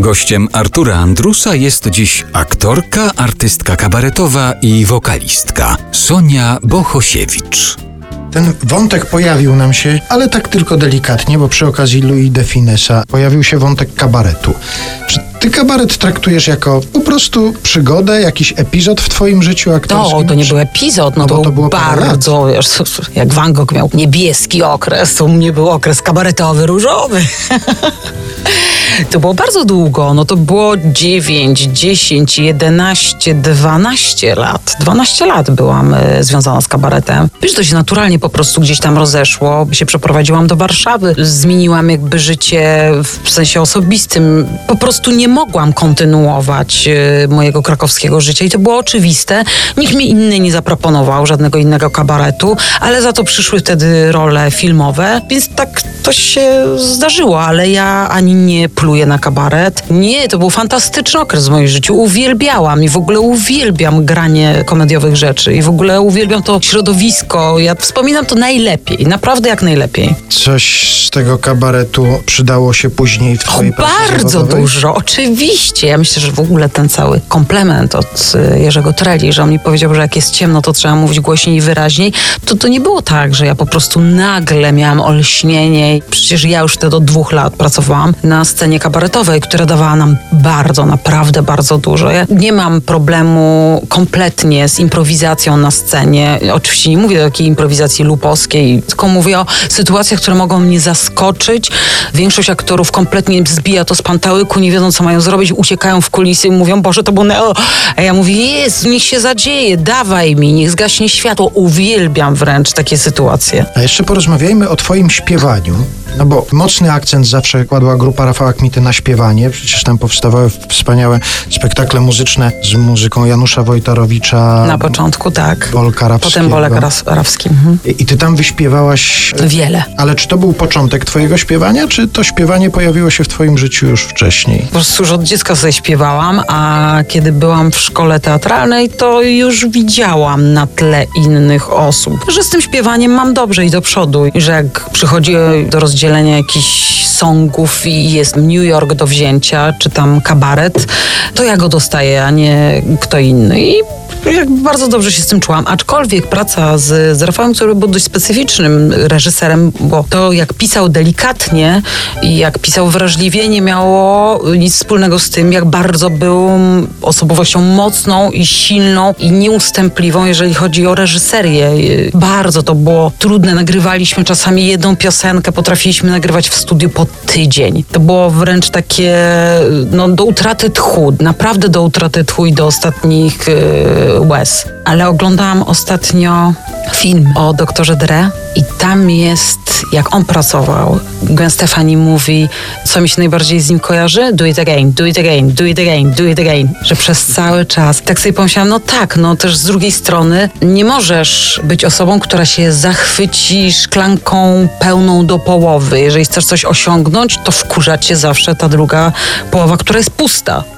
Gościem Artura Andrusa jest dziś aktorka, artystka kabaretowa i wokalistka Sonia Bohosiewicz. Ten wątek pojawił nam się, ale tak tylko delikatnie, bo przy okazji Louis de Finesa pojawił się wątek kabaretu. Czy ty kabaret traktujesz jako po prostu przygodę, jakiś epizod w twoim życiu aktorskim? No, to nie był epizod, no, No bo to, to było bardzo, wiesz, jak Van Gogh miał niebieski okres, to u mnie był okres kabaretowy, różowy. To było bardzo długo, no to było 9, 10, 11, 12 lat. 12 lat byłam e, związana z kabaretem. Wiesz, to się naturalnie po prostu gdzieś tam rozeszło. Się przeprowadziłam do Warszawy, zmieniłam jakby życie w sensie osobistym. Po prostu nie mogłam kontynuować e, mojego krakowskiego życia i to było oczywiste. Nikt mi inny nie zaproponował żadnego innego kabaretu, ale za to przyszły wtedy role filmowe, więc tak to się zdarzyło, ale ja ani nie pluję na kabaret. Nie, to był fantastyczny okres w moim życiu. Uwielbiałam i w ogóle uwielbiam granie komediowych rzeczy i w ogóle uwielbiam to środowisko. Ja wspominam to najlepiej, naprawdę jak najlepiej. Coś z tego kabaretu przydało się później w O, twojej pracy bardzo zawodowej? dużo, oczywiście. Ja myślę, że w ogóle ten cały komplement od y, Jerzego Treli, że on mi powiedział, że jak jest ciemno, to trzeba mówić głośniej i wyraźniej, to to nie było tak, że ja po prostu nagle miałam olśnienie. Przecież ja już wtedy od dwóch lat pracowałam na scenie kabaretowej, która dawała nam bardzo, naprawdę bardzo dużo. Ja nie mam problemu kompletnie z improwizacją na scenie. Oczywiście nie mówię o takiej improwizacji lupowskiej, tylko mówię o sytuacjach, które mogą mnie zaskoczyć. Większość aktorów kompletnie zbija to z pantałyku, nie wiedzą, co mają zrobić, uciekają w kulisy i mówią, Boże, to było neo. A ja mówię, jest, niech się zadzieje, dawaj mi, niech zgaśnie światło. Uwielbiam wręcz takie sytuacje. A jeszcze porozmawiajmy o twoim śpiewaniu. No bo mocny akcent zawsze kładła grupa Rafała Kmity na śpiewanie. Przecież tam powstawały wspaniałe spektakle muzyczne z muzyką Janusza Wojtarowicza. Na początku tak. Bolka Rawskiego. Potem Bolek Rawski. Mhm. I, I ty tam wyśpiewałaś... e, Wiele. Ale czy to był początek twojego śpiewania, czy to śpiewanie pojawiło się w twoim życiu już wcześniej? Po prostu już od dziecka sobie śpiewałam, a kiedy byłam w szkole teatralnej, to już widziałam na tle innych osób, że z tym śpiewaniem mam dobrze i do przodu. I że jak przychodzi do rozdzielenia jakichś songów i jest New York do wzięcia, czy tam kabaret, to ja go dostaję, a nie kto inny. I bardzo dobrze się z tym czułam. Aczkolwiek praca z, z Rafałem, który był dość specyficznym reżyserem, bo to jak pisał delikatnie i jak pisał wrażliwie, nie miało nic wspólnego z tym, jak bardzo był osobowością mocną i silną i nieustępliwą, jeżeli chodzi o reżyserię. Bardzo to było trudne. Nagrywaliśmy czasami jedną piosenkę, potrafiliśmy nagrywać w studiu po tydzień. To było wręcz takie no, do utraty tchu, naprawdę do utraty tchu i do ostatnich yy, łez. Ale oglądałam ostatnio film o doktorze Dre i tam jest, jak on pracował, Gwen Stefani mówi, co mi się najbardziej z nim kojarzy? Do it again, do it again, do it again, do it again. Że przez cały czas. Tak sobie pomyślałam, no tak, no też z drugiej strony nie możesz być osobą, która się zachwyci szklanką pełną do połowy. Jeżeli chcesz coś osiągnąć, to wkurza cię zawsze ta druga połowa, która jest pusta.